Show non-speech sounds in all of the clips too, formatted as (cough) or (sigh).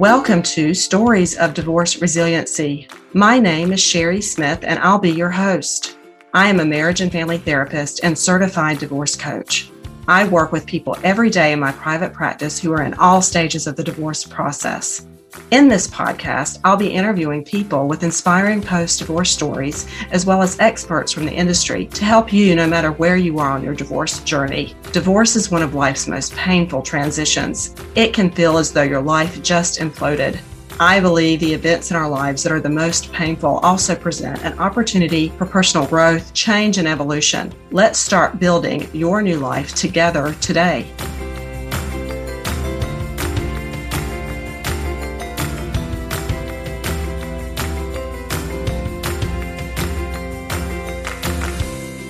Welcome to Stories of Divorce Resiliency. My name is Sherry Smith, and I'll be your host. I am a marriage and family therapist and certified divorce coach. I work with people every day in my private practice who are in all stages of the divorce process. In this podcast, I'll be interviewing people with inspiring post divorce stories, as well as experts from the industry to help you no matter where you are on your divorce journey. Divorce is one of life's most painful transitions. It can feel as though your life just imploded. I believe the events in our lives that are the most painful also present an opportunity for personal growth, change, and evolution. Let's start building your new life together today.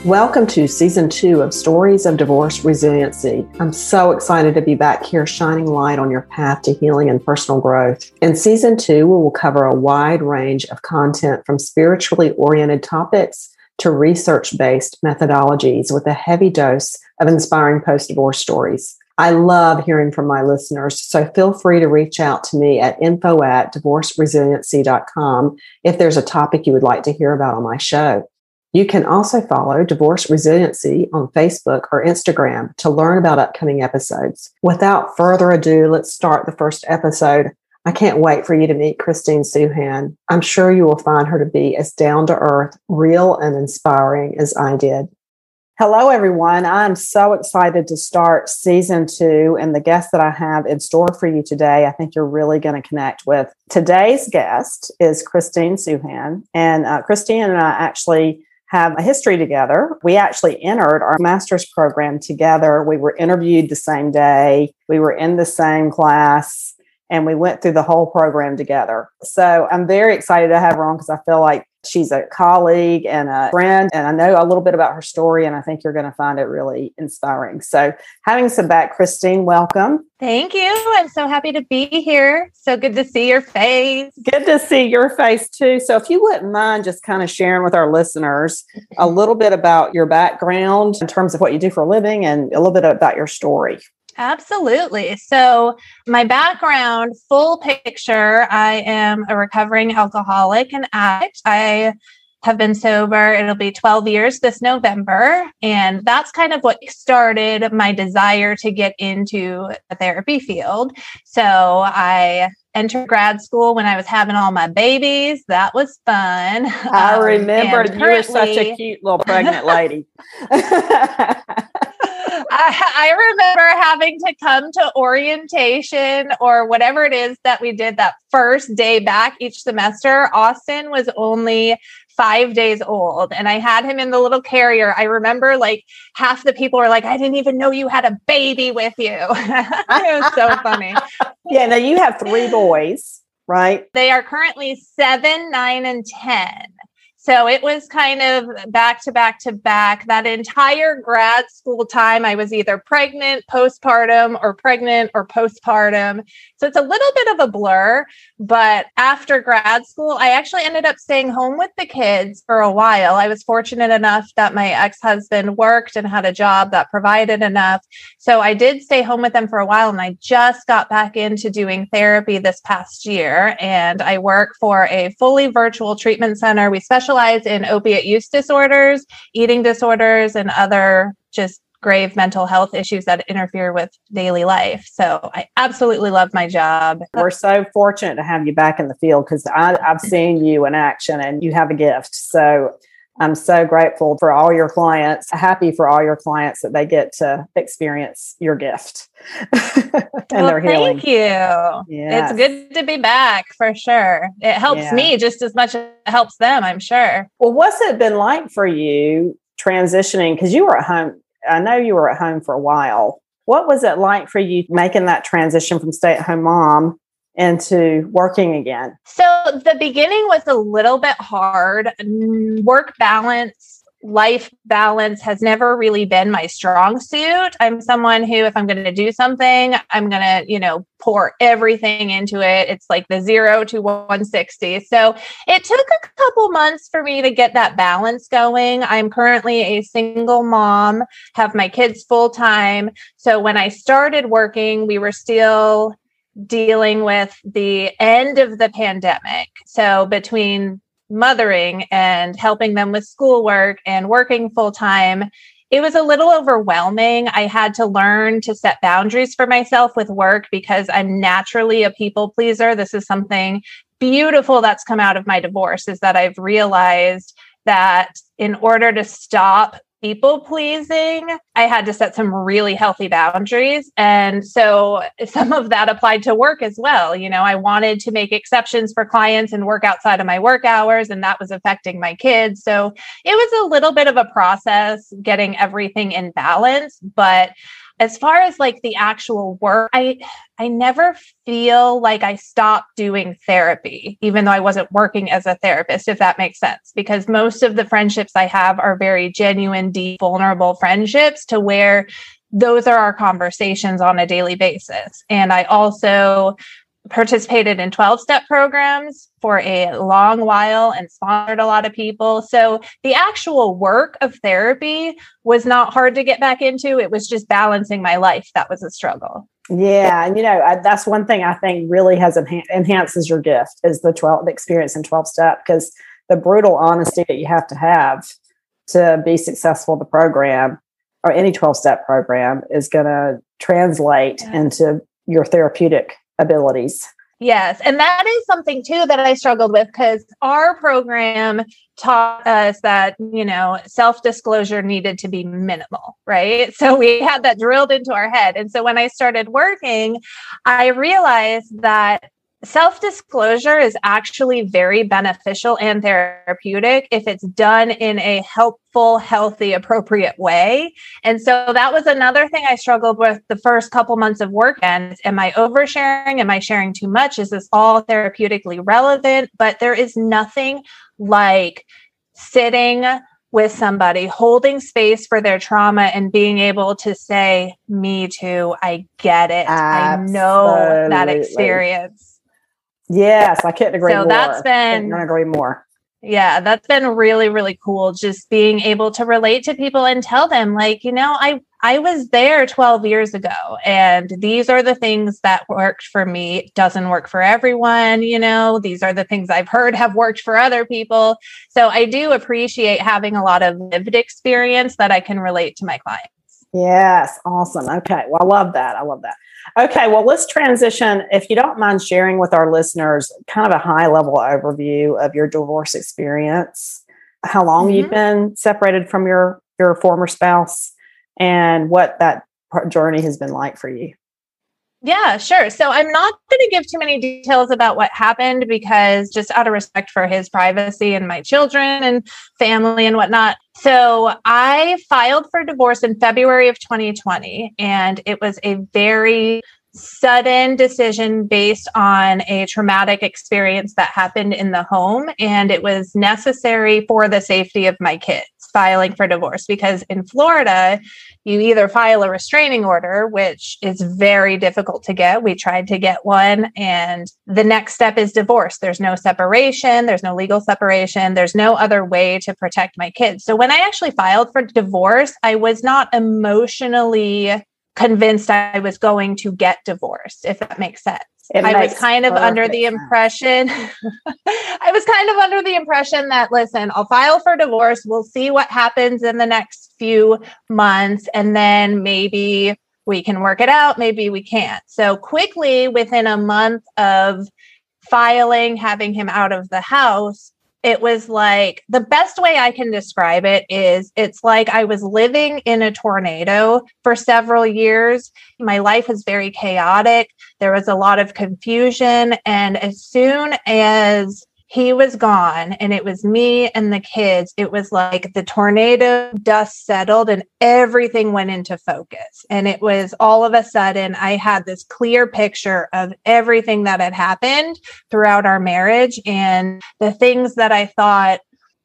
Welcome to season two of Stories of Divorce Resiliency. I'm so excited to be back here shining light on your path to healing and personal growth. In season two, we will cover a wide range of content from spiritually oriented topics to research based methodologies with a heavy dose of inspiring post divorce stories. I love hearing from my listeners, so feel free to reach out to me at info at divorceresiliency.com if there's a topic you would like to hear about on my show. You can also follow Divorce Resiliency on Facebook or Instagram to learn about upcoming episodes. Without further ado, let's start the first episode. I can't wait for you to meet Christine Suhan. I'm sure you will find her to be as down to earth, real, and inspiring as I did. Hello, everyone. I'm so excited to start season two and the guest that I have in store for you today. I think you're really going to connect with. Today's guest is Christine Suhan. And uh, Christine and I actually have a history together. We actually entered our master's program together. We were interviewed the same day, we were in the same class, and we went through the whole program together. So I'm very excited to have her on because I feel like She's a colleague and a friend, and I know a little bit about her story, and I think you're going to find it really inspiring. So, having some back, Christine, welcome. Thank you. I'm so happy to be here. So good to see your face. Good to see your face too. So, if you wouldn't mind just kind of sharing with our listeners a little bit about your background in terms of what you do for a living and a little bit about your story. Absolutely. So, my background, full picture I am a recovering alcoholic and addict. I have been sober. It'll be 12 years this November. And that's kind of what started my desire to get into the therapy field. So, I entered grad school when I was having all my babies. That was fun. I um, remember you were such a cute little pregnant lady. (laughs) (laughs) I, (laughs) I, remember having to come to orientation or whatever it is that we did that first day back each semester. Austin was only five days old and I had him in the little carrier. I remember like half the people were like, I didn't even know you had a baby with you. (laughs) it was so funny. (laughs) Yeah, now you have three boys, right? They are currently seven, nine, and 10. So it was kind of back to back to back. That entire grad school time, I was either pregnant, postpartum, or pregnant or postpartum. So it's a little bit of a blur. But after grad school, I actually ended up staying home with the kids for a while. I was fortunate enough that my ex husband worked and had a job that provided enough. So I did stay home with them for a while. And I just got back into doing therapy this past year. And I work for a fully virtual treatment center. We specialize specialize in opiate use disorders, eating disorders, and other just grave mental health issues that interfere with daily life. So I absolutely love my job. We're so fortunate to have you back in the field because I've seen you in action and you have a gift. So I'm so grateful for all your clients, happy for all your clients that they get to experience your gift (laughs) and well, their healing. Thank you. Yes. It's good to be back for sure. It helps yeah. me just as much as it helps them, I'm sure. Well, what's it been like for you transitioning? Because you were at home, I know you were at home for a while. What was it like for you making that transition from stay at home mom into working again? So the beginning was a little bit hard. Mm, work balance life balance has never really been my strong suit. I'm someone who, if I'm going to do something, I'm going to, you know, pour everything into it. It's like the zero to 160. So it took a couple months for me to get that balance going. I'm currently a single mom, have my kids full time. So when I started working, we were still dealing with the end of the pandemic. So between mothering and helping them with schoolwork and working full time, it was a little overwhelming. I had to learn to set boundaries for myself with work because I'm naturally a people pleaser. This is something beautiful that's come out of my divorce is that I've realized that in order to stop people pleasing, I had to set some really healthy boundaries. And so (laughs) some of that applied to work as well. You know, I wanted to make exceptions for clients and work outside of my work hours, and that was affecting my kids. So it was a little bit of a process getting everything in balance. But as far as like the actual work i i never feel like i stopped doing therapy even though i wasn't working as a therapist if that makes sense because most of the friendships i have are very genuine deep vulnerable friendships to where those are our conversations on a daily basis. And i also participated in 12 step programs for a long while and sponsored a lot of people. So the actual work of therapy was not hard to get back into. It was just balancing my life that was a struggle. Yeah, and you know I, that's one thing I think really has enha- enhances your gift is the 12 the experience in 12 step because the brutal honesty that you have to have to be successful in the program or any 12 step program is going to translate yeah. into your therapeutic abilities. Yes. And that is something too that I struggled with because our program taught us that, you know, self disclosure needed to be minimal, right? So we had that drilled into our head. And so when I started working, I realized that Self disclosure is actually very beneficial and therapeutic if it's done in a helpful, healthy, appropriate way. And so that was another thing I struggled with the first couple months of work. And am I oversharing? Am I sharing too much? Is this all therapeutically relevant? But there is nothing like sitting with somebody, holding space for their trauma and being able to say, Me too, I get it. Absolutely. I know that experience. Yes, I can't agree so more. that's been I agree more. Yeah, that's been really, really cool. Just being able to relate to people and tell them, like, you know, I I was there 12 years ago, and these are the things that worked for me. It doesn't work for everyone, you know. These are the things I've heard have worked for other people. So I do appreciate having a lot of lived experience that I can relate to my clients. Yes, awesome. Okay, well, I love that. I love that. Okay, well, let's transition. If you don't mind sharing with our listeners kind of a high level overview of your divorce experience, how long mm-hmm. you've been separated from your your former spouse, and what that journey has been like for you. Yeah, sure. So I'm not going to give too many details about what happened because just out of respect for his privacy and my children and family and whatnot. So I filed for divorce in February of 2020, and it was a very sudden decision based on a traumatic experience that happened in the home. And it was necessary for the safety of my kids filing for divorce because in Florida, you either file a restraining order, which is very difficult to get. We tried to get one, and the next step is divorce. There's no separation, there's no legal separation, there's no other way to protect my kids. So when I actually filed for divorce, I was not emotionally convinced I was going to get divorced, if that makes sense. It I was kind of under the impression, (laughs) I was kind of under the impression that, listen, I'll file for divorce. We'll see what happens in the next few months. And then maybe we can work it out. Maybe we can't. So quickly, within a month of filing, having him out of the house, it was like the best way I can describe it is it's like I was living in a tornado for several years. My life was very chaotic. There was a lot of confusion. And as soon as he was gone and it was me and the kids. It was like the tornado dust settled and everything went into focus. And it was all of a sudden i had this clear picture of everything that had happened throughout our marriage and the things that i thought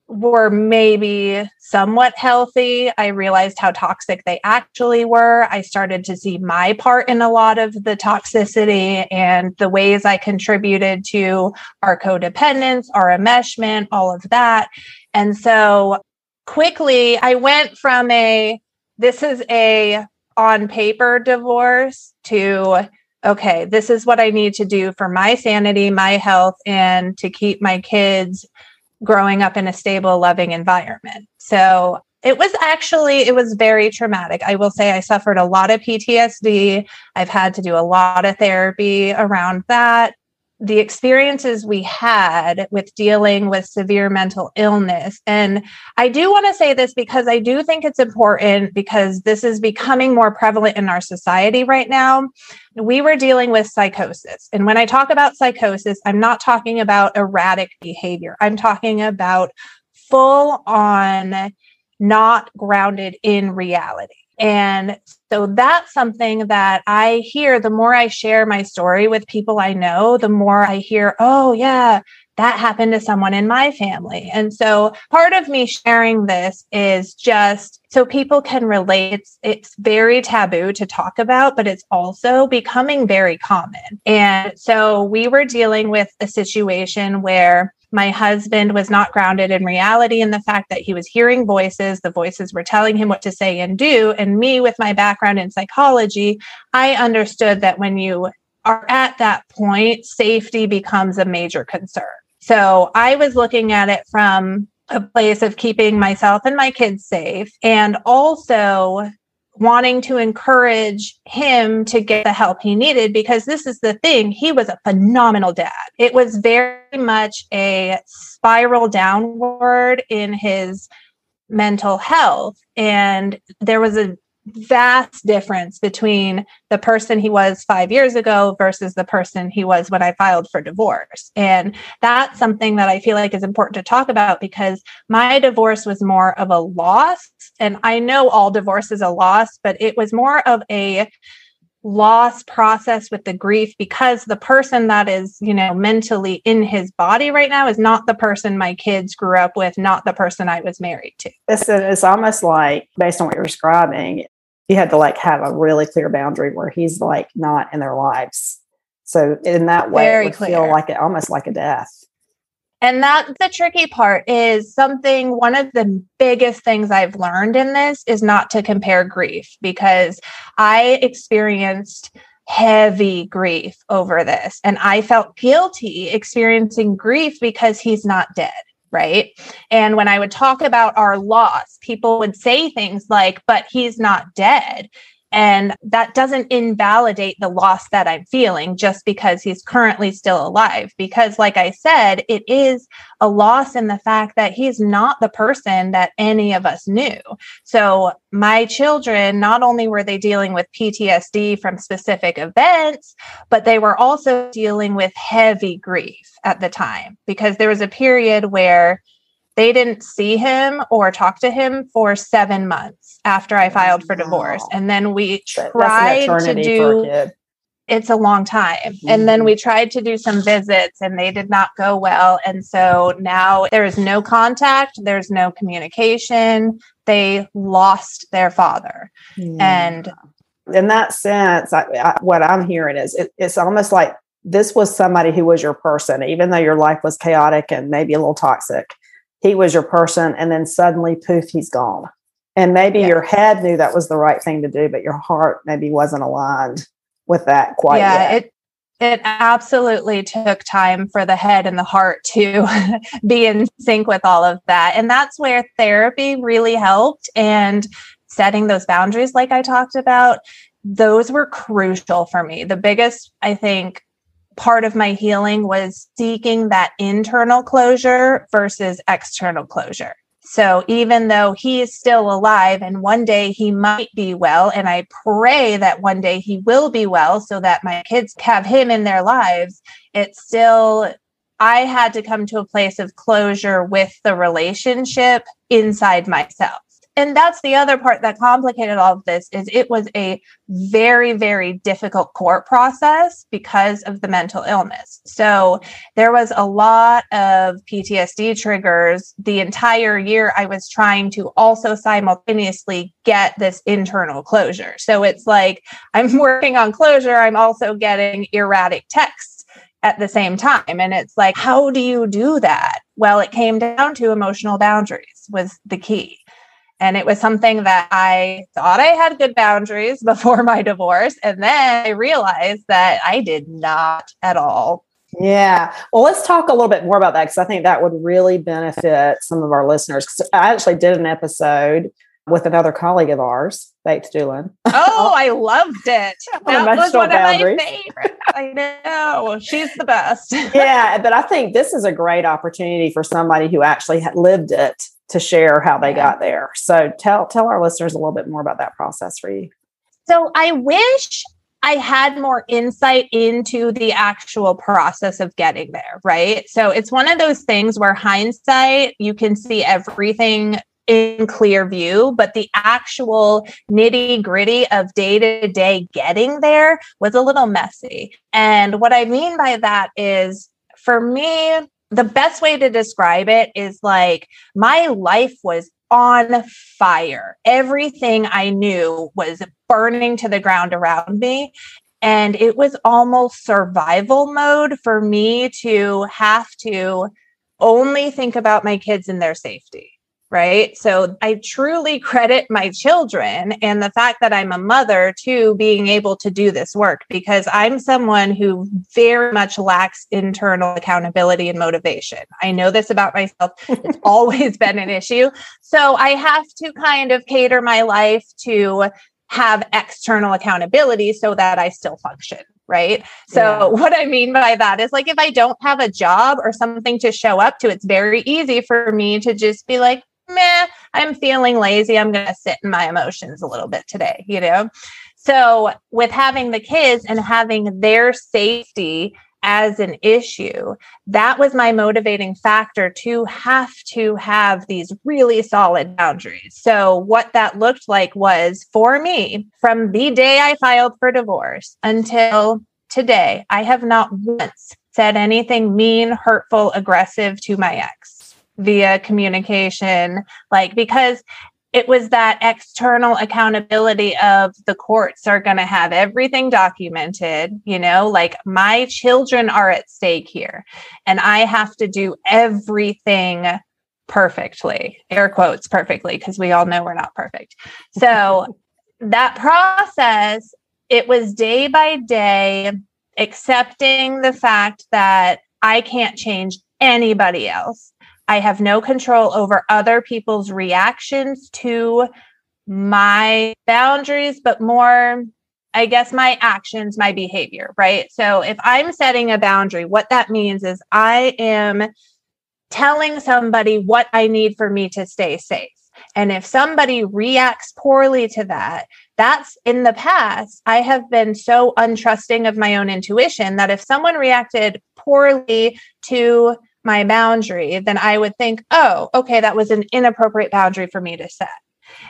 were maybe somewhat healthy. I realized how toxic they actually were. I started to see my part in a lot of the toxicity and the ways I contributed to our codependence, our enmeshment, all of that. And so quickly, I went from a this is a on paper divorce to okay, this is what I need to do for my sanity, my health, and to keep my kids growing up in a stable, loving environment. So it was actually it was very traumatic. I will say i suffered a lot of ptsd i've had to do a lot of therapy around that the experiences we had with dealing with severe mental illness. And I do want to say this because I do think it's important because this is becoming more prevalent in our society right now. We were dealing with psychosis. And when I talk about psychosis, I'm not talking about erratic behavior, I'm talking about full on, not grounded in reality. And so that's something that I hear the more I share my story with people I know, the more I hear, oh, yeah, that happened to someone in my family. And so part of me sharing this is just so people can relate. It's, it's very taboo to talk about, but it's also becoming very common. And so we were dealing with a situation where my husband was not grounded in reality in the fact that he was hearing voices. The voices were telling him what to say and do. And me, with my background in psychology, I understood that when you are at that point, safety becomes a major concern. So I was looking at it from a place of keeping myself and my kids safe and also wanting to encourage him to get the help he needed because this is the thing he was a phenomenal dad. It was very much a spiral downward in his mental health. And there was a vast difference between the person he was five years ago versus the person he was when I filed for divorce. And that's something that I feel like is important to talk about because my divorce was more of a loss. And I know all divorce is a loss, but it was more of a loss process with the grief because the person that is you know mentally in his body right now is not the person my kids grew up with not the person i was married to it's, it's almost like based on what you're describing you had to like have a really clear boundary where he's like not in their lives. So in that way, Very it feel like it almost like a death. And that's the tricky part is something one of the biggest things I've learned in this is not to compare grief because I experienced heavy grief over this and I felt guilty experiencing grief because he's not dead right? And when I would talk about our loss, people would say things like, but he's not dead. And that doesn't invalidate the loss that I'm feeling just because he's currently still alive. Because, like I said, it is a loss in the fact that he's not the person that any of us knew. So, my children, not only were they dealing with PTSD from specific events, but they were also dealing with heavy grief at the time because there was a period where they didn't see him or talk to him for seven months after I filed for divorce. And then we tried to do it's a long time. Mm-hmm. And then we mm-hmm. tried to do some visits and they did not go well. And so now there is no contact, there's no communication. They lost their father. And in that sense, I, I, what I'm hearing is it, it's almost like this was somebody who was your person, even though your life was chaotic and maybe a little toxic he was your person and then suddenly poof he's gone and maybe yes. your head knew that was the right thing to do but your heart maybe wasn't aligned with that quite yeah yet. it it absolutely took time for the head and the heart to (laughs) be in sync with all of that and that's where therapy really helped and setting those boundaries like i talked about those were crucial for me the biggest i think part of my healing was seeking that internal closure versus external closure. So even though he is still alive and one day he might be well, and I pray that one day he will be well so that my kids have him in their lives, it's still, I had to come to a place of closure with the relationship inside myself and that's the other part that complicated all of this is it was a very very difficult court process because of the mental illness. So there was a lot of ptsd triggers. The entire year i was trying to also simultaneously get this internal closure. So it's like i'm (laughs) working on closure. I'm also getting erratic texts at the same time. And it's like how do you do that? Well it came down to emotional boundaries was the key And it was something that I thought I had good boundaries (laughs) before my divorce. And then I realized that I did not at all. Yeah. Well, let's talk a little bit more about that because I think that would really benefit some of our listeners. Because I actually did an episode with another colleague of ours, Faith Doolin. Oh, (laughs) I loved it. that was one boundaries. of my favorites. I know. She's the best. (laughs) yeah. But I think this is a great opportunity for somebody who actually lived it to share how they got there. So tell tell our listeners a little bit more about that process for you. So I wish I had more insight into the actual process of getting there, right? So it's one of those things where hindsight, you can see everything in clear view, but the actual nitty gritty of day to day getting there was a little messy. And what I mean by that is for me, the best way to describe it is like my life was on fire. Everything I knew was burning to the ground around me. And it was almost survival mode for me to have to only think about my kids and their safety right? So I truly credit my children and the fact that I'm a mother to being able to do this work because I'm someone who very much lacks internal accountability and motivation. I know this about myself. It's (laughs) always been an issue. So I have to kind of cater my life to have external accountability so that I still function right? So, yeah. what I mean by that is like if I don't have a job or something to show up to, it's very easy for me to just be like, meh, I'm feeling lazy. I'm going to sit in my emotions a little bit today, you know? So, with having the kids and having their safety as an issue, that was my motivating factor to have to have these really solid boundaries. So, what that looked like was for me from the day I filed for divorce until today, I have not once said anything mean, hurtful, aggressive to my ex via communication, like because it was that external accountability of the courts are going to have everything documented, you know, like my children are at stake here and I have to do everything perfectly, air quotes perfectly, because we all know we're not perfect. So (laughs) that process, it was day by day accepting the fact that I can't change anybody else. I have no control over other people's reactions to my boundaries, but more, I guess, my actions, my behavior, right? So if I'm setting a boundary, what that means is I am telling somebody what I need for me to stay safe. And if somebody reacts poorly to that, that's in the past, I have been so untrusting of my own intuition that if someone reacted poorly to my boundary, then I would think, oh, okay, that was an inappropriate boundary for me to set.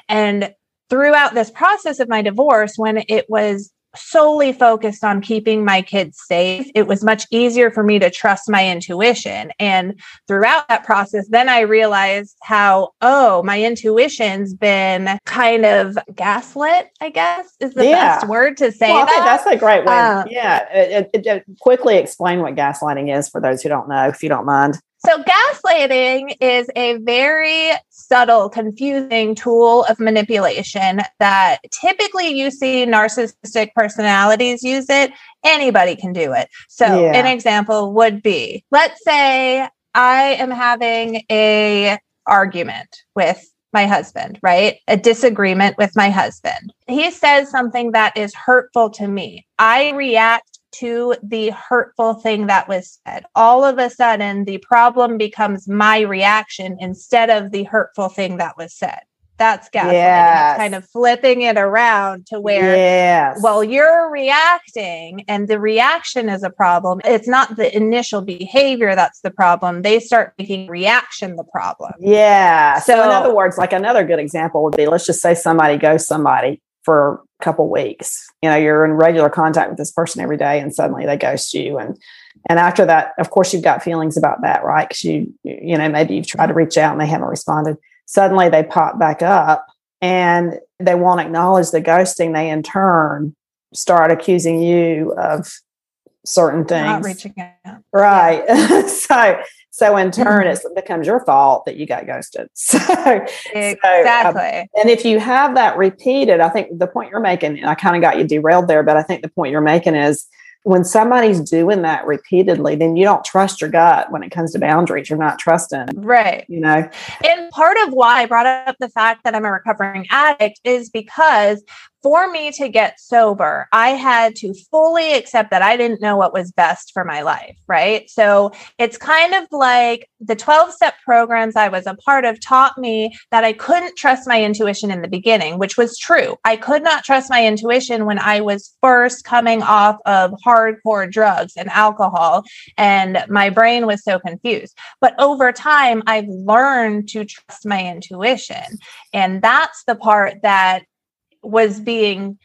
And throughout this process of my divorce, when it was solely focused on keeping my kids safe, it was much easier for me to trust my intuition. And throughout that process, then I realized how, oh, my intuition's been kind of gaslit, I guess is the yeah. best word to say well, that. that's a great way. Uh, yeah. It, it, it, quickly explain what gaslighting is for those who don't know, if you don't mind. So, gaslighting is a very subtle, confusing tool of manipulation that typically you see narcissistic personalities use it. Anybody can do it. So, yeah. an example would be let's say I am having a argument with my husband, right? A disagreement with my husband. He says something that is hurtful to me. I react to the hurtful thing that was said. All of a sudden, the problem becomes my reaction instead of the hurtful thing that was said. That's gaslighting. Yes. Kind of flipping it around to where, yes. well, you're reacting and the reaction is a problem. It's not the initial behavior that's the problem. They start making reaction the problem. Yeah. So, so in other words, like another good example would be let's just say somebody goes somebody for couple weeks. You know, you're in regular contact with this person every day, and suddenly they ghost you. And and after that, of course, you've got feelings about that, right? Because you you know maybe you've tried to reach out and they haven't responded. Suddenly they pop back up and they won't acknowledge the ghosting. They in turn start accusing you of certain things. Not reaching out. Right. Yeah. (laughs) so so in turn, mm-hmm. it becomes your fault that you got ghosted. (laughs) So exactly. So, um, and if you have that repeated, I think the point you're making, and I kind of got you derailed there, but I think the point you're making is when somebody's doing that repeatedly, then you don't trust your gut when it comes to boundaries. You're not trusting. Right. You know, and part of why I brought up the fact that I'm a recovering addict is because for me to get sober, I had to fully accept that I didn't know what was best for my life. Right. So it's kind of like the 12 step programs I was a part of taught me that I couldn't trust my intuition in the beginning, which was true. I could not trust my intuition when I was first coming off of hardcore drugs and alcohol, and my brain was so confused. But over time, I've learned to trust my intuition. And that's the part that was being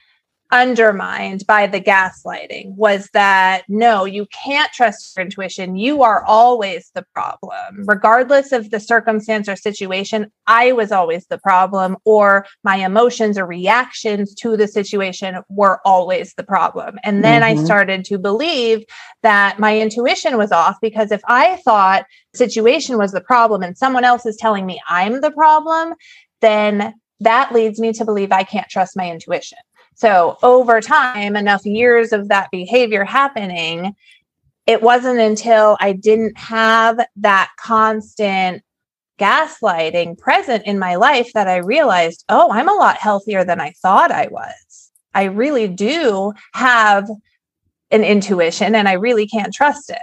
undermined by the gaslighting was that no, you can't trust your intuition. You are always the problem. Regardless of the circumstance or situation, I was always the problem, or my emotions or reactions to the situation were always the problem. And then mm-hmm. I started to believe that my intuition was off because if I thought situation was the problem and someone else is telling me I'm the problem, then that leads me to believe I can't trust my intuition. So, over time, enough years of that behavior happening, it wasn't until I didn't have that constant gaslighting present in my life that I realized, oh, I'm a lot healthier than I thought I was. I really do have an intuition and I really can't trust it.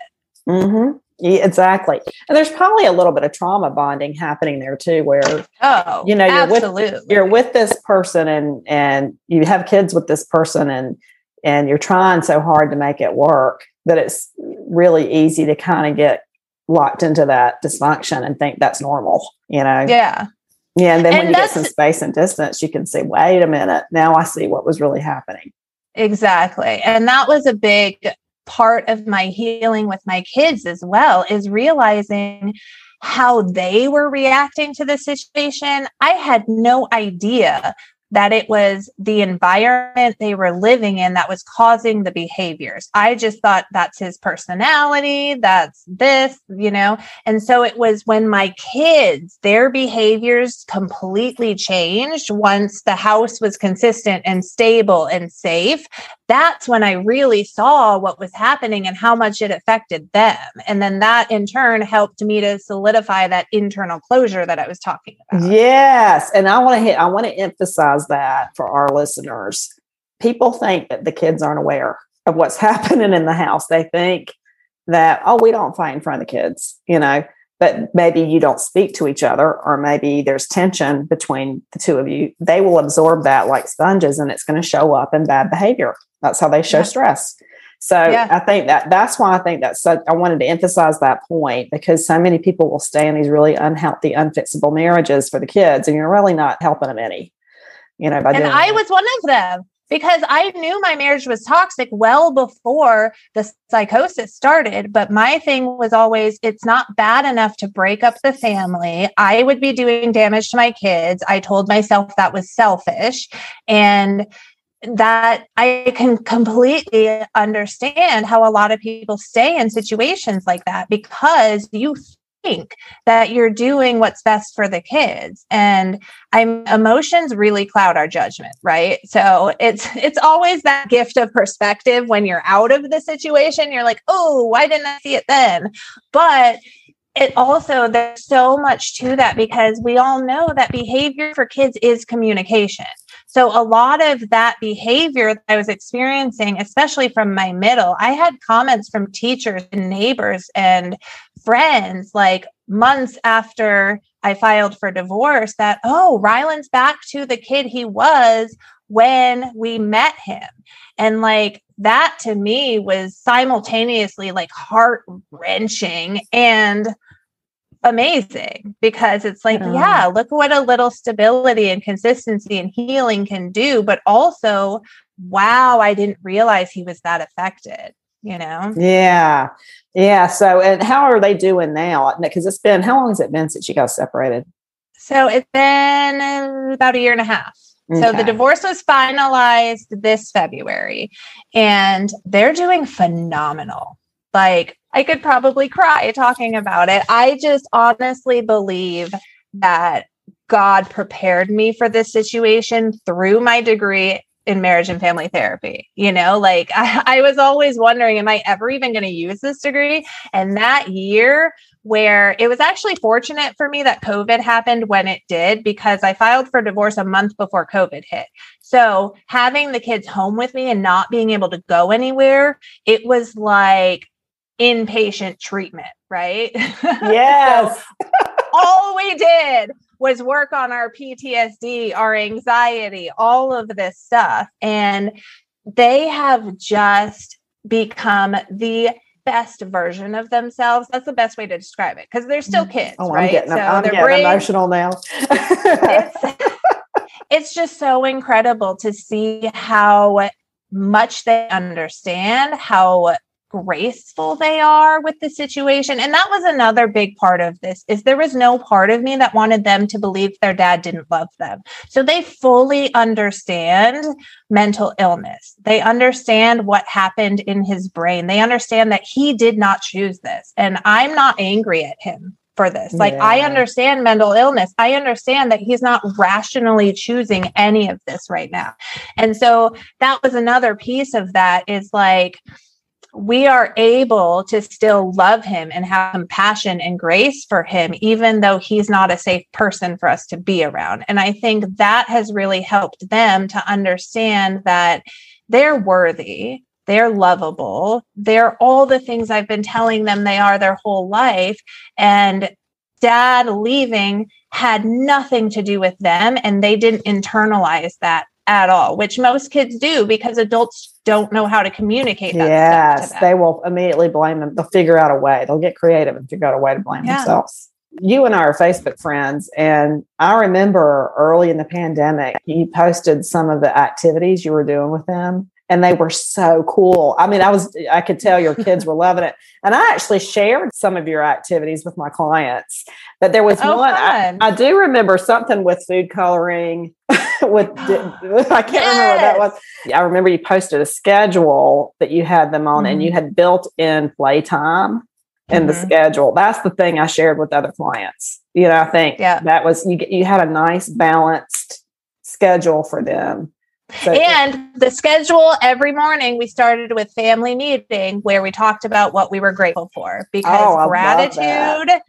Mm-hmm. Yeah, exactly. And there's probably a little bit of trauma bonding happening there too, where oh, you know you're absolutely. with you're with this person and and you have kids with this person and and you're trying so hard to make it work that it's really easy to kind of get locked into that dysfunction and think that's normal. You know? Yeah. Yeah. And then and when you get some space and distance, you can say, wait a minute, now I see what was really happening. Exactly. And that was a big part of my healing with my kids as well is realizing how they were reacting to the situation. I had no idea that it was the environment they were living in that was causing the behaviors. I just thought that's his personality, that's this, you know. And so it was when my kids, their behaviors completely changed once the house was consistent and stable and safe. That's when I really saw what was happening and how much it affected them. And then that in turn helped me to solidify that internal closure that I was talking about. Yes. And I want to hit, I want to emphasize emphasize that for our listeners. People think that the kids aren't aware of what's (laughs) happening in the house. They think that, oh, we don't fight in front of the kids, you know, but maybe you don't speak to each other, or maybe there's tension between the two of you. They will absorb that like sponges and it's going to show up in bad behavior. That's how they show yeah. stress. So yeah. I think that that's why I think that's so I wanted to emphasize that point because so many people will stay in these really unhealthy, unfixable marriages for the kids, and you're really not helping them any you know, and I was one of them because I knew my marriage was toxic well before the psychosis started. But my thing was always, it's not bad enough to break up the family. I would be doing damage to my kids. I told myself that was selfish. And that I can completely understand how a lot of people stay in situations like that because you think that you're doing what's best for the kids. And i'm emotions really cloud our judgment right? So it's (laughs) it's always that gift of perspective when you're out of the situation you're like oh why didn't i see it then? But it also there's so much to that because we all know that behavior for kids is communication so a lot of that behavior that I was experiencing, especially from my middle, I had comments from teachers and neighbors and friends like months after I filed for divorce that, oh, Ryland's back to the kid he was when we met him. And like that to me was simultaneously like heart wrenching and amazing because it's like, oh. yeah, look what a little stability and consistency and healing can do. But also, wow, I didn't realize he was that affected you know? Yeah. Yeah. So, and how are they doing now? Because it's been, how long has it been since you got separated? So it's been about a year and a half. Okay. So the divorce was finalized this February and they're doing phenomenal. Like I could probably cry talking about it. I just honestly believe that God prepared me for this situation through my degree in marriage and family therapy. You know, like I, (laughs) I was always wondering, am I ever even going to use this degree? And that year, where it was actually fortunate for me that COVID happened when it did, because I filed for divorce a month before COVID hit. So having the kids home with me and not being able to go anywhere, it was like inpatient treatment, right? Yes. (laughs) so all we did was work on our PTSD, our anxiety, all of this stuff. And they have just become the best version of themselves. That's the best way to describe it because they're still kids, oh, right? I'm getting, so I'm getting brain, emotional now. it's, (laughs) it's just so incredible to see how much they understand, how graceful they are with the situation and that was another big part of this is there was no part of me that wanted them to believe their dad didn't love them so they fully understand mental illness they understand what happened in his brain they understand that he did not choose this and i'm not angry at him for this. Like, yeah. I understand mental illness. I understand that he's not rationally choosing any of this right now. And so that was another piece of that is like, we are able to still love him and have compassion and grace for him, even though he's not a safe person for us to be around. And I think that has really helped them to understand that they're worthy, they're lovable, they're all the things I've been telling them they are their whole life. And dad leaving had nothing to do with them, and they didn't internalize that at all, which most kids do because adults don't know how to communicate that yes, they will immediately blame them. They'll figure out a way. They'll get creative and figure out a way to blame yeah. themselves. You and I are Facebook friends, and I remember early in the pandemic, you posted some of the activities you were doing with them and they were so cool. I mean, I was I could tell your kids were loving it. And I actually shared some of your activities with my clients. That there was oh, one I, I, do remember something with food coloring (laughs) with (gasps) I can't yes. remember what that was. I remember you posted a schedule that you had them on mm-hmm. and you mm-hmm. had built in playtime in mm-hmm. the schedule. That's the thing I shared with other clients. You know, I think yeah. that was you you had a nice balanced schedule for them so, and the schedule every morning we started with family meeting where we talked about what we were grateful for because oh, gratitude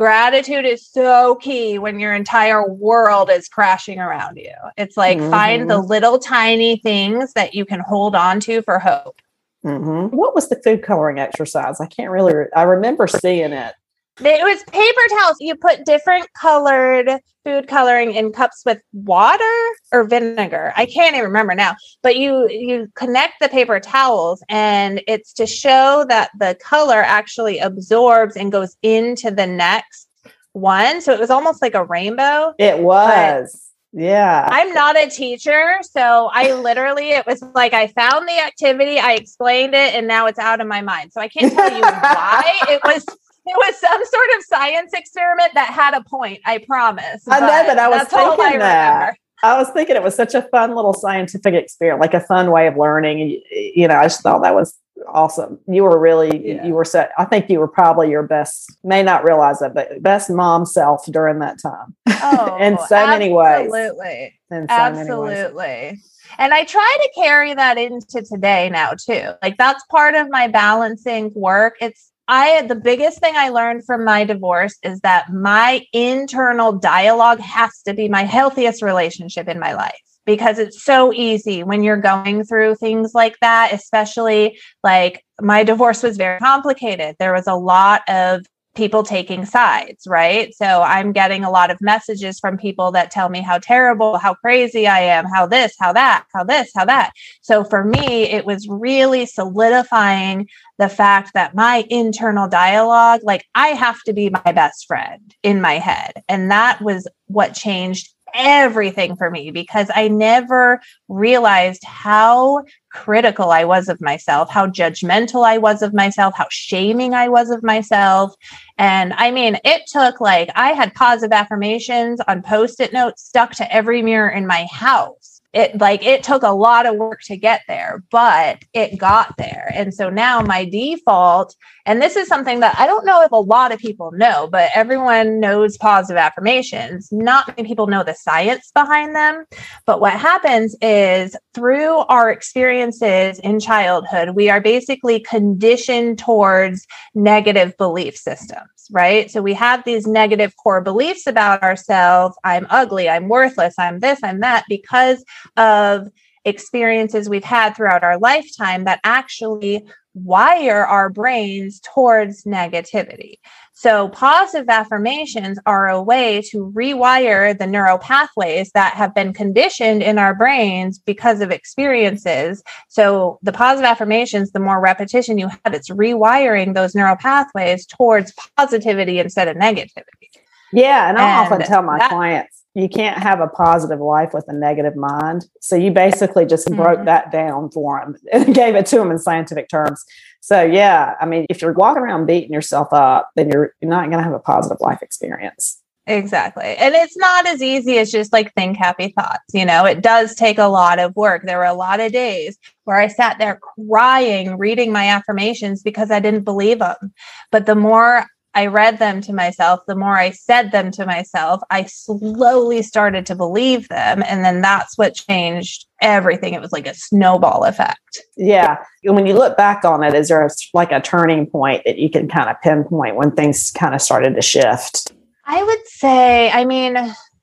gratitude is so key when your entire world is crashing around you. It's like mm-hmm. find the mm-hmm. little tiny things that you can hold on to for hope. Mm-hmm. What was the food coloring exercise? I can't really. Re- I remember seeing it. It was paper towels. You put different colored food coloring in cups with water or vinegar. I can't even remember now. But you you connect the paper towels and it's to show that the color actually absorbs and goes into the next one. So it was almost like a rainbow. It was. Yeah. I'm not a teacher. So I (laughs) literally, it was like I found the activity, I explained it, and now it's out of my mind. So I can't tell you (laughs) why it was it was some sort of science experiment that had a point. I promise. I know, but I was thinking I that. Remember. I was thinking it was such a fun little scientific experiment, like a fun way of learning. You know, I just thought that was awesome. You were really, yeah. you were set. I think you were probably your best, may not realize it, but best mom self during that time. (laughs) Oh, in so absolutely. many ways. Absolutely. So absolutely. And I try to carry that into today now too. Like that's part of my balancing work. It's I the biggest thing I learned from my divorce is that my internal dialogue has to be my healthiest relationship in my life because it's so easy when you're going through things like that, especially like my divorce was very complicated. There was a lot of people taking sides, right? So I'm getting a lot of messages from people that tell me how terrible, how crazy I am, how this, how that, how this, how that. So for me, it was really solidifying the fact that my internal dialogue, like I have to be my best friend in my head. And that was what changed everything for me because I never realized how critical I was of myself, how judgmental I was of myself, how shaming I was of myself. And I mean, it took like I had positive affirmations on post it notes stuck to every mirror in my house it like it took a lot of work to get there but it got there and so now my default and this is something that i don't know if a lot of people know but everyone knows positive affirmations not many people know the science behind them but what happens is through our experiences in childhood we are basically conditioned towards negative belief systems right? So we have these negative core beliefs about ourselves. I'm ugly, I'm worthless, I'm this, I'm that, because of experiences we've had throughout our lifetime that actually wire our brains towards negativity. So, positive affirmations are a way to rewire the neural pathways that have been conditioned in our brains because of experiences. So, the positive affirmations, the more repetition you have, it's rewiring those neural pathways towards positivity instead of negativity. Yeah. And I often tell my that, clients, you can't have a positive life with a negative mind. So you basically just mm-hmm. broke that down for him and (laughs) gave it to him in scientific terms. So yeah, I mean, if you're walking around beating yourself up, then you're, you're not going to have a positive life experience. Exactly. And it's not as easy as just like think happy thoughts. You know, it does take a lot of work. There were a lot of days where I sat there crying, reading my affirmations because I didn't believe them. But the more I read them to myself, the more I said them to myself, I slowly started to believe them. And then that's what changed everything. It was like a snowball effect. Yeah. And when you look back on it, is there a, like a turning point that you can kind of pinpoint when things kind of started to shift? I would say, I mean,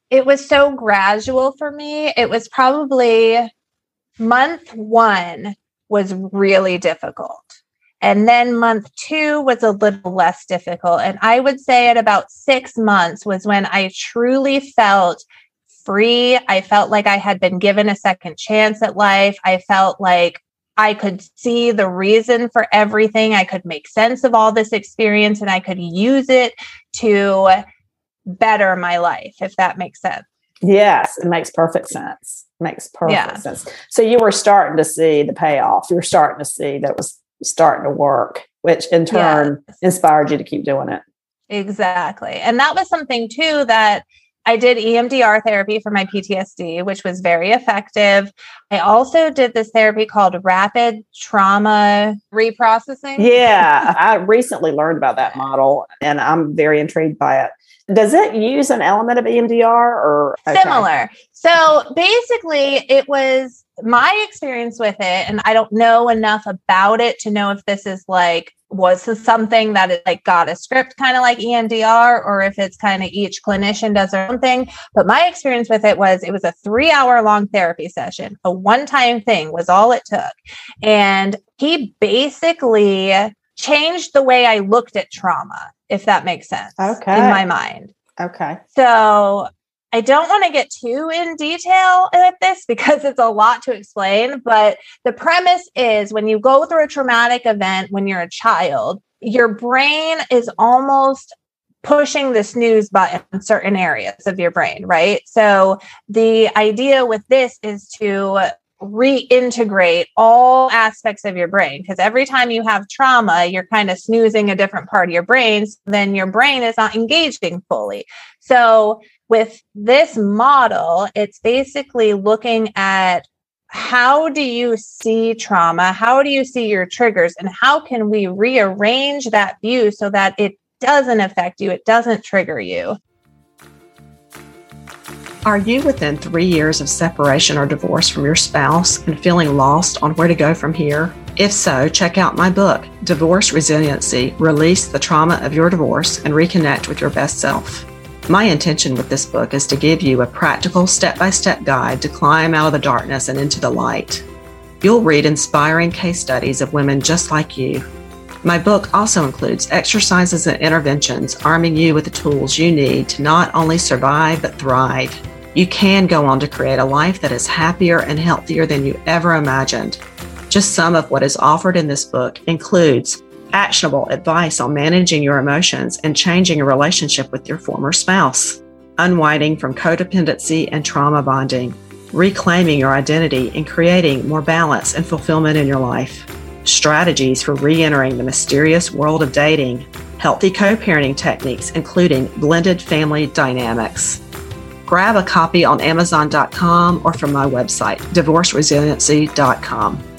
it was so gradual for me. It was probably month one was really difficult and then month two was a little less difficult. And I would say at about six months was when I truly felt free. I felt like I had been given a second chance at life. I felt like I could see the reason for everything. I could make sense of all this experience and I could use it to better my life, if that makes sense. Yes, it makes perfect sense. Makes perfect yeah. sense. So you were starting to see the payoff. You were starting to see that was starting to work, which in turn yes. inspired you to keep doing it. Exactly. And that was something too that I did EMDR therapy for my PTSD, which was very effective. I also did this therapy called rapid trauma reprocessing. Yeah, (laughs) I recently learned about that model and I'm very intrigued by it. Does it use an element of EMDR or okay. similar? So basically, it was my experience with it, and I don't know enough about it to know if this is like was this something that it like got a script kind of like EMDR or if it's kind of each clinician does their own thing. But my experience with it was it was a three hour long therapy session, a one time thing was all it took. And he basically changed the way I looked at trauma, if that makes sense. Okay. In my mind. Okay. So I don't want to get too in detail with this because it's a lot to explain, but the premise is when you go through a traumatic event when you're a child, your brain is almost pushing the snooze button in certain areas of your brain, right? So the idea with this is to reintegrate all aspects of your brain because every time you have trauma you're kind of snoozing a different part of your brain so then your brain is not engaging fully so with this model it's basically looking at how do you see trauma how do you see your triggers and how can we rearrange that view so that it doesn't affect you it doesn't trigger you are you within three years of separation or divorce from your spouse and feeling lost on where to go from here? If so, check out my book, Divorce Resiliency Release the Trauma of Your Divorce and Reconnect with Your Best Self. My intention with this book is to give you a practical step by step guide to climb out of the darkness and into the light. You'll read inspiring case studies of women just like you. My book also includes exercises and interventions arming you with the tools you need to not only survive but thrive you can go on to create a life that is happier and healthier than you ever imagined. Just some of what is offered in this book includes actionable advice on managing your emotions and changing a relationship with your former spouse, unwinding from codependency and trauma bonding, reclaiming your identity, and creating more balance and fulfillment in your life. Strategies for re entering the mysterious world of dating, healthy co parenting techniques, including blended family dynamics. Grab a copy on Amazon.com or from my website, divorceresiliency.com.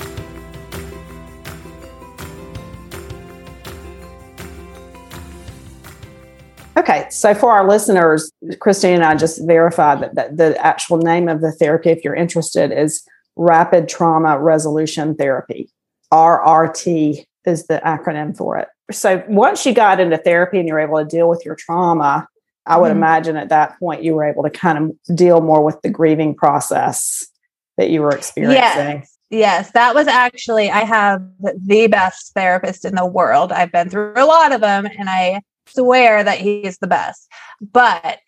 Okay, so for our listeners, Christine and I just verified that, that the actual name of the therapy, if you're interested, is Rapid Trauma Resolution Therapy. RRT is the acronym for it. So once you got into therapy and you're able to deal with your trauma, I would mm-hmm. imagine at that point you were able to kind of deal more with the grieving process that you were experiencing. Yes. Yes, that was actually, I have the best therapist in the world. I've been through a lot of them and I swear that he's the best. But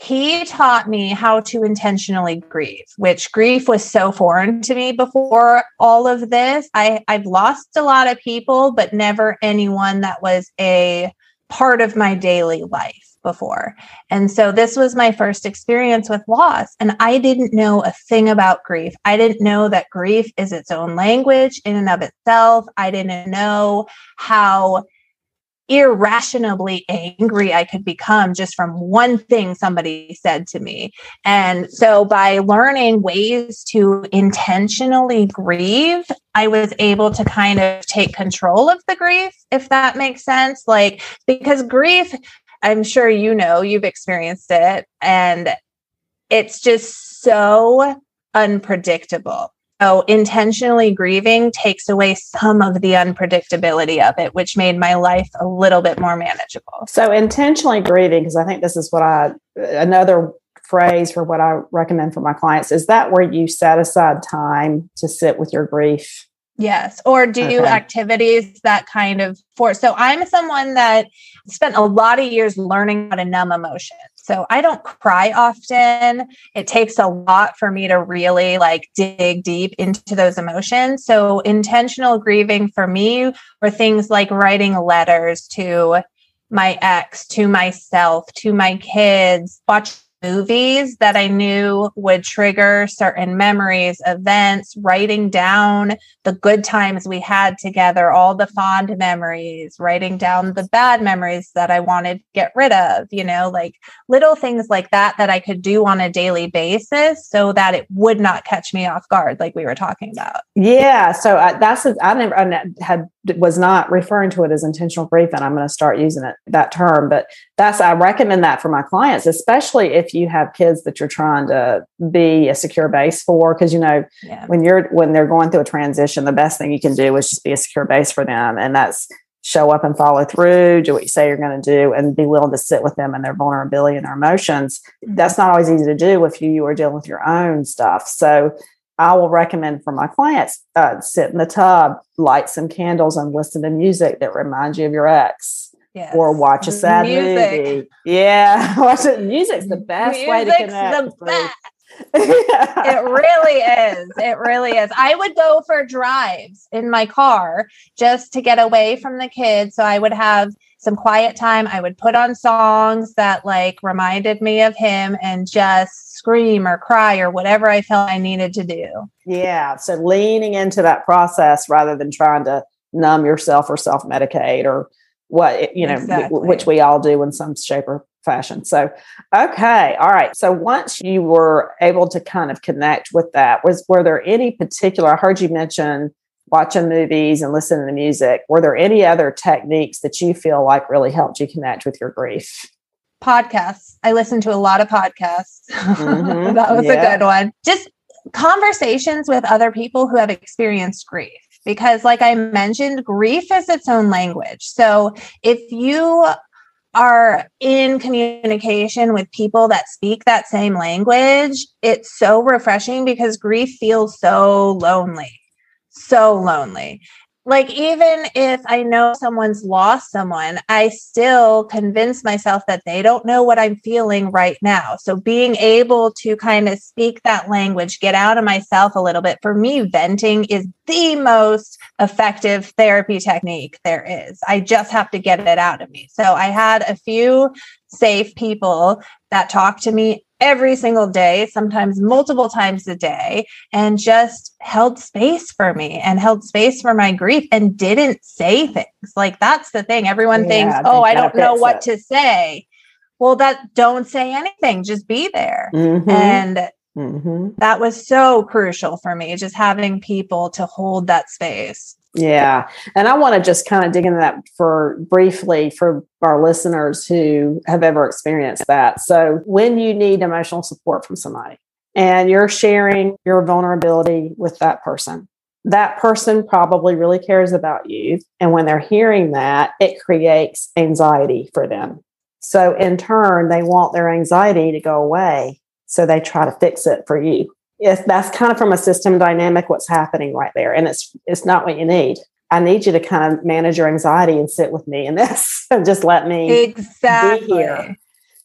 he taught me how to intentionally grieve, which grief was so foreign to me before all of this. I, I've lost a lot of people, but never anyone that was a part of my daily life before. And so this was my first experience with loss. And I didn't know a thing about grief. I didn't know that grief is its own language in and of itself. I didn't know how irrationally angry I could become just from one thing somebody said to me. And so by learning ways to intentionally grieve, I was able to kind of take control of the grief, if that makes sense. Like, because grief, I'm sure you know, you've experienced it, and it's just so unpredictable. So intentionally grieving takes away some of the unpredictability of it, which made my life a little bit more manageable. So intentionally grieving, because I think this is what I another phrase for what I recommend for my clients is that where you set aside time to sit with your grief. Yes, or do okay. activities that kind of for. So I'm someone that spent a lot of years learning how to numb emotion. So I don't cry often. It takes a lot for me to really like dig deep into those emotions. So intentional grieving for me were things like writing letters to my ex, to myself, to my kids, watch movies that I knew would trigger certain memories, events, writing down the good times we had together, all the fond memories, writing down the bad memories that I wanted to get rid of, you know, like little things like that that I could do on a daily basis so that it would not catch me off guard, like we were talking about. Yeah. So uh, that's, I never I had, was not referring to it as intentional grief, and I'm going to start using it, that term, but that's, I recommend that for my clients, especially if you have kids that you're trying to be a secure base for because you know yeah. when you're when they're going through a transition the best thing you can do is just be a secure base for them and that's show up and follow through do what you say you're going to do and be willing to sit with them and their vulnerability and their emotions mm-hmm. that's not always easy to do if you, you are dealing with your own stuff so I will recommend for my clients uh, sit in the tub, light some candles, and listen to music that reminds you of your ex Yes. Or watch a sad Music. movie. Yeah, (laughs) watch it. Music's the best Music's way to connect. The best. It (laughs) really is. It really is. I would go for drives in my car just to get away from the kids. So I would have some quiet time. I would put on songs that like reminded me of him and just scream or cry or whatever I felt I needed to do. Yeah. So leaning into that process rather than trying to numb yourself or self medicate or what you know exactly. which we all do in some shape or fashion. So okay all right. So once you were able to kind of connect with that was were there any particular i heard you mention watching movies and listening to music. Were there any other techniques that you feel like really helped you connect with your grief? Podcasts. I listen to a lot of podcasts. Mm-hmm. (laughs) that was yeah. a good one. Just conversations with other people who have experienced grief. Because, like I mentioned, grief is its own language. So if you are in communication with people that speak that same language, it's so refreshing because grief feels so lonely, so lonely like even if i know someone's lost someone i still convince myself that they don't know what i'm feeling right now. So being able to kind of speak that language get out of myself a little bit for me venting is the most effective therapy technique there is. I just have to get it out of me. So i had a few safe people that talk to me every single day, sometimes multiple times a day, and just held space for me and held space for my grief and didn't say things. Like that's the thing. Everyone yeah, thinks, oh, I don't know what it. to say. Well, that don't say anything, just be there. Mm-hmm. And mm-hmm. that was so crucial for me, just having people to hold that space. Yeah. And I want to just kind of dig into that for briefly for our listeners who have ever experienced that. So, when you need emotional support from somebody and you're sharing your vulnerability with that person, that person probably really cares about you. And when they're hearing that, it creates anxiety for them. So, in turn, they want their anxiety to go away. So, they try to fix it for you yes, that's kind of from a system dynamic what's happening right there. And it's it's not what you need. I need you to kind of manage your anxiety and sit with me in this and just let me exactly. be here.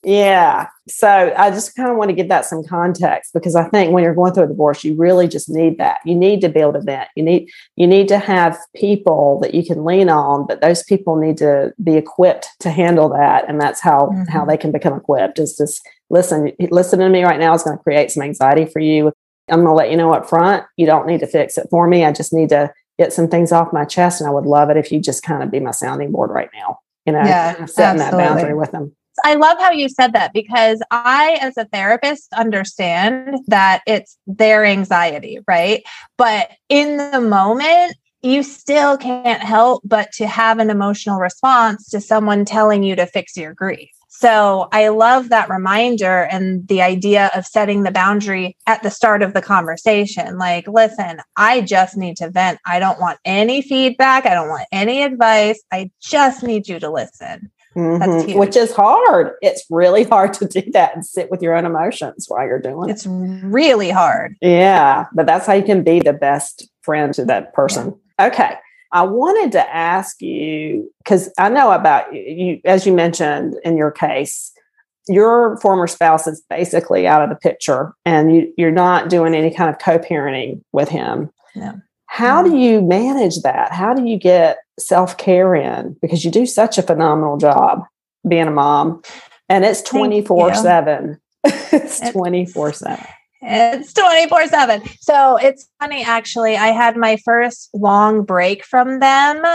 Yeah. So I just kind of want to give that some context because I think when you're going through a divorce, you really just need that. You need to build to vent. You need you need to have people that you can lean on, but those people need to be equipped to handle that. And that's how mm-hmm. how they can become equipped is just listen, listen to me right now is going to create some anxiety for you. I'm going to let you know up front. You don't need to fix it for me. I just need to get some things off my chest. And I would love it if you just kind of be my sounding board right now, you know, yeah, setting absolutely. that boundary with them. I love how you said that because I, as a therapist, understand that it's their anxiety, right? But in the moment, you still can't help but to have an emotional response to someone telling you to fix your grief. So I love that reminder and the idea of setting the boundary at the start of the conversation. Like, listen, I just need to vent. I don't want any feedback. I don't want any advice. I just need you to listen. Mm-hmm. Which is hard. It's really hard to do that and sit with your own emotions while you're doing it's it. It's really hard. Yeah, but that's how you can be the best friend to that person. Yeah. Okay. I wanted to ask you because I know about you, as you mentioned in your case, your former spouse is basically out of the picture and you, you're not doing any kind of co parenting with him. Yeah. How do you manage that? How do you get self care in? Because you do such a phenomenal job being a mom and it's 24 7. (laughs) It's 24 7. It's 24 7. So it's funny, actually. I had my first long break from them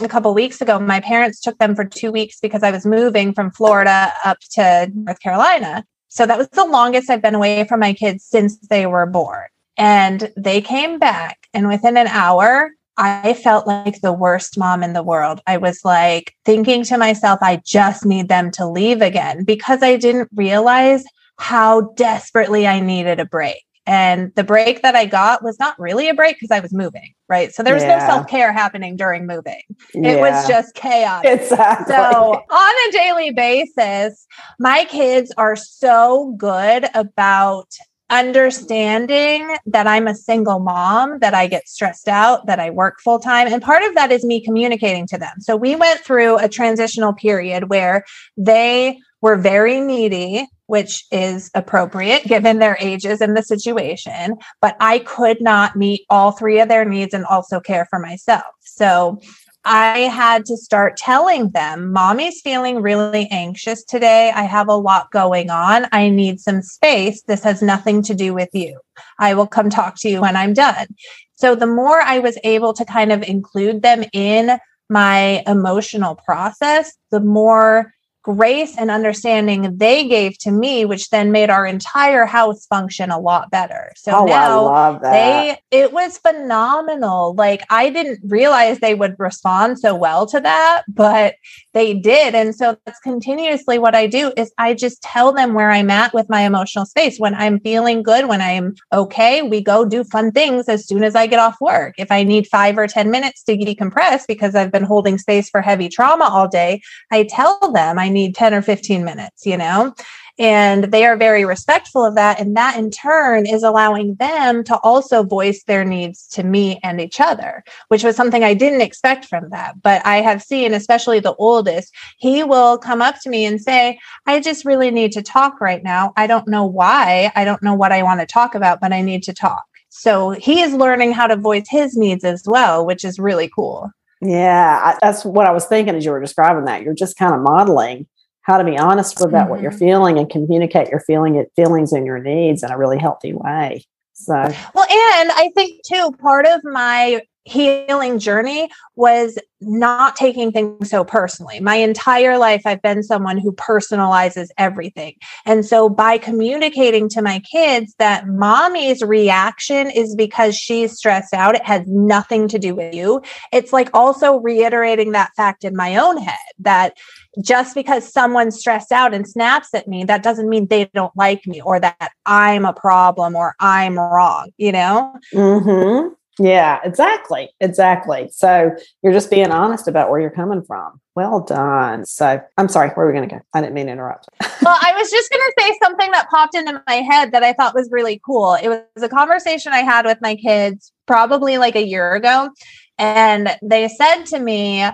a couple weeks ago. My parents took them for two weeks because I was moving from Florida up to North Carolina. So that was the longest I've been away from my kids since they were born. And they came back, and within an hour, I felt like the worst mom in the world. I was like thinking to myself, I just need them to leave again because I didn't realize how desperately I needed a break. And the break that I got was not really a break because I was moving, right? So there was yeah. no self care happening during moving. Yeah. It was just chaos. Exactly. So on a daily basis, my kids are so good about understanding that I'm a single mom, that I get stressed out, that I work full time. And part of that is me communicating to them. So we went through a transitional period where they were very needy which is appropriate given their ages and the situation, but I could not meet all three of their needs and also care for myself. So I had to start telling them, Mommy's feeling really anxious today. I have a lot going on. I need some space. This has nothing to do with you. I will come talk to you when I'm done. So the more I was able to kind of include them in my emotional process, the more grace and understanding they gave to me, which then made our entire house function a lot better. So oh, now they, it was phenomenal. Like I didn't realize they would respond so well to that, but they did. And so that's continuously what I do is I just tell them where I'm at with my emotional space. When I'm feeling good, when I'm okay, we go do fun things as soon as I get off work. If I need five or 10 minutes to decompress because I've been holding space for heavy trauma all day, I tell them I need 10 or 15 minutes, you know? And they are very respectful of that. And that in turn is allowing them to also voice their needs to me and each other, which was something I didn't expect from that. But I have seen, especially the oldest, he will come up to me and say, I just really need to talk right now. I don't know why. I don't know what I want to talk about, but I need to talk. So he is learning how to voice his needs as well, which is really cool. Yeah, I, that's what I was thinking as you were describing that. You're just kind of modeling how to be honest about mm-hmm. what you're mm-hmm. feeling and communicate your feeling feelings and your needs in a really healthy way. So well, and I think too, part of my healing journey was not taking things so personally. My entire life, I've been someone who personalizes everything. And so by communicating to my kids that mommy's reaction is because she's stressed out, it has nothing to do with you. It's like also reiterating that fact in my own head that just because someone's stressed out and snaps at me, that doesn't mean they don't like me or that I'm a problem or I'm wrong, you know? Mm-hmm. Yeah, exactly. Exactly. So you're just being honest about where you're coming from. Well done. So I'm sorry, where are we going to go? I didn't mean to interrupt. (laughs) well, I was just going to say something that popped into my head that I thought was really cool. It was a conversation I had with my kids probably like a year ago. And they said to me,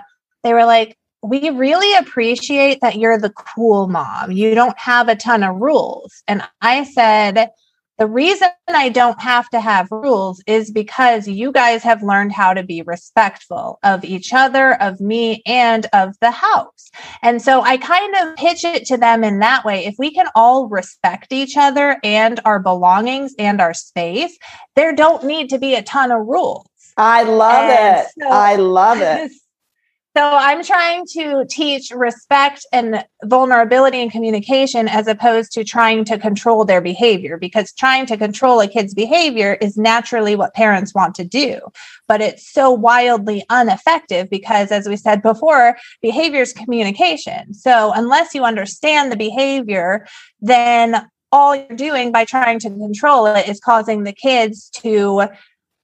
they were like, we really appreciate that you're the cool mom. You don't have a ton of rules. And I said, the reason I don't have to have rules is because you guys have learned how to be respectful of each other, of me, and of the house. And so I kind of pitch it to them in that way. If we can all respect each other and our belongings and our space, there don't need to be a ton of rules. I love and it. So, I love (laughs) it. So I'm trying to teach respect and vulnerability and communication as opposed to trying to control their behavior because trying to control a kid's behavior is naturally what parents want to do. But it's so wildly ineffective because as we said before, behavior is communication. So unless you understand the behavior, then all you're doing by trying to control it is causing the kids to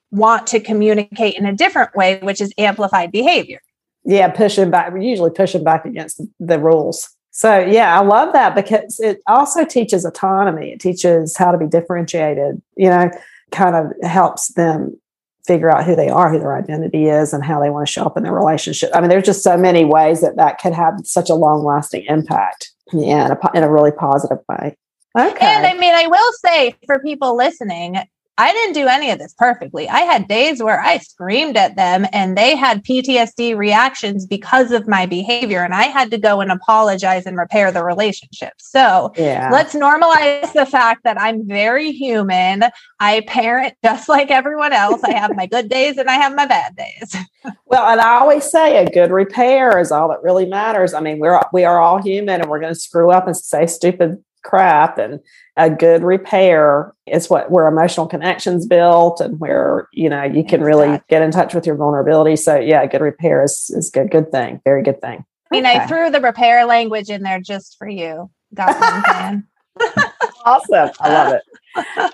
want to communicate in a different way, which is amplified behavior yeah, pushing back. We're usually pushing back against the rules. So yeah, I love that because it also teaches autonomy. It teaches how to be differentiated. You know, kind of helps them figure out who they are, who their identity is, and how they want to show up in their relationship. I mean, there's just so many ways that that could have such a long lasting impact. Yeah, in a, in a really positive way. Okay. And I mean, I will say for people listening, I didn't do any of this perfectly. I had days where I screamed at them and they had PTSD reactions because of my behavior. And I had to go and apologize and repair the relationship. So yeah. let's normalize the fact that I'm very human. I parent just like everyone else. I have my good (laughs) days and I have my bad days. (laughs) well, and I always say a good repair is all that really matters. I mean, we're we are all human and we're going to screw up and say stupid crap and a good repair is what where emotional connections built and where you know you can exactly. really get in touch with your vulnerability. So yeah good repair is is good good thing very good thing. I mean okay. i threw the repair language in there just for you. (laughs) Awesome. I love it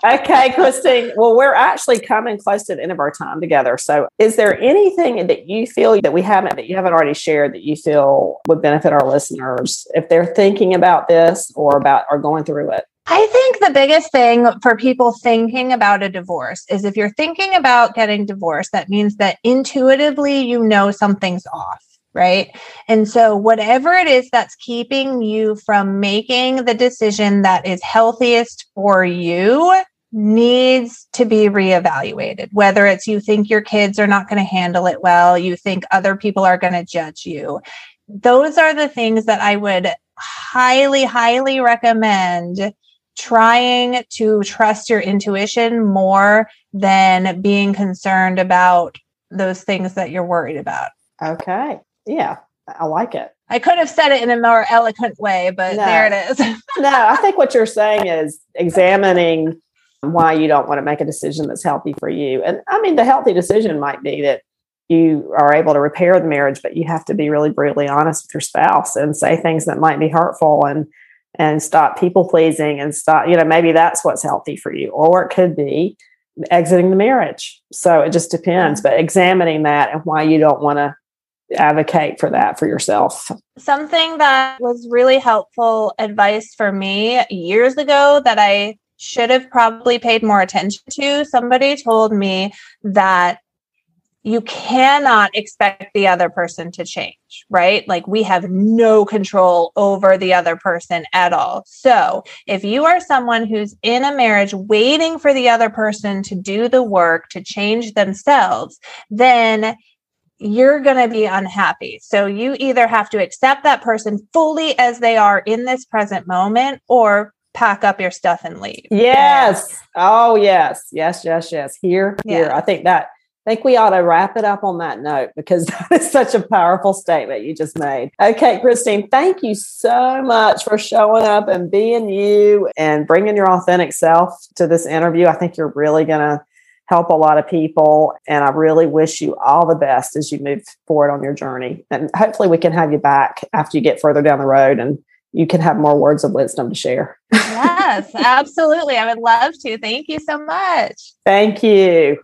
okay christine well we're actually coming close to the end of our time together. So is there anything that you feel that we haven't that you haven't already shared that you feel would benefit our listeners if they're thinking about this or about or going through it? I think the biggest thing for people thinking about a divorce is if you're thinking about getting divorced, that means that intuitively you know something's off, right? And so, whatever it is that's keeping you from making the decision that is healthiest for you needs to be reevaluated. Whether it's you think your kids are not going to handle it well, you think other people are going to judge you. Those are the things that I would highly, highly recommend trying to trust your intuition more than being concerned about those things that you're worried about. Okay. Yeah, I like it. I could have said it in a more eloquent way, but no. there it is. (laughs) no, I think what you're saying is examining why you don't want to make a decision that's healthy for you. And I mean, the healthy decision might be that you are able to repair the marriage, but you have to be really brutally honest with your spouse and say things that might be hurtful and and stop people pleasing and stop, you know, maybe that's what's healthy for you. Or it could be exiting the marriage. So it just depends, mm. but examining that and why you don't want to advocate for that for yourself. Something that was really helpful advice for me years ago that I should have probably paid more attention to. Somebody told me that you cannot expect the other person to change, right? Like we have no control over the other person at all. So if you are someone who's in a marriage waiting for the other person to do the work to change themselves, then you're going to be unhappy. So you either have to accept that person fully as they are in this present moment or pack up your stuff and leave. Yes. Oh, yes. Yes, yes, yes. Here, yeah. here. I think that I think we ought to wrap it up on that note because (laughs) that is such a powerful statement you just made. Okay, Christine, thank you so much for showing up and being you and bringing your authentic self to this interview. I think you're really going to help a lot of people. And I really wish you all the best as you move forward on your journey. And hopefully, we can have you back after you get further down the road and you can have more words of wisdom to share. yes, (laughs) absolutely. I would love to. Thank you so much. Thank you.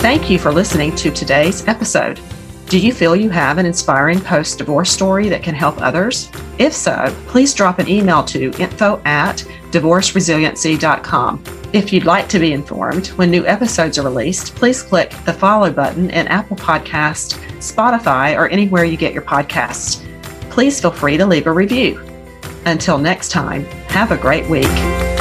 Thank you for listening to today's episode. Do you feel you have an inspiring post divorce story that can help others? If so, please drop an email to info at divorceresiliency.com. If you'd like to be informed when new episodes are released, please click the follow button in Apple Podcast, Spotify, or anywhere you get your podcasts. Please feel free to leave a review. Until next time, have a great week.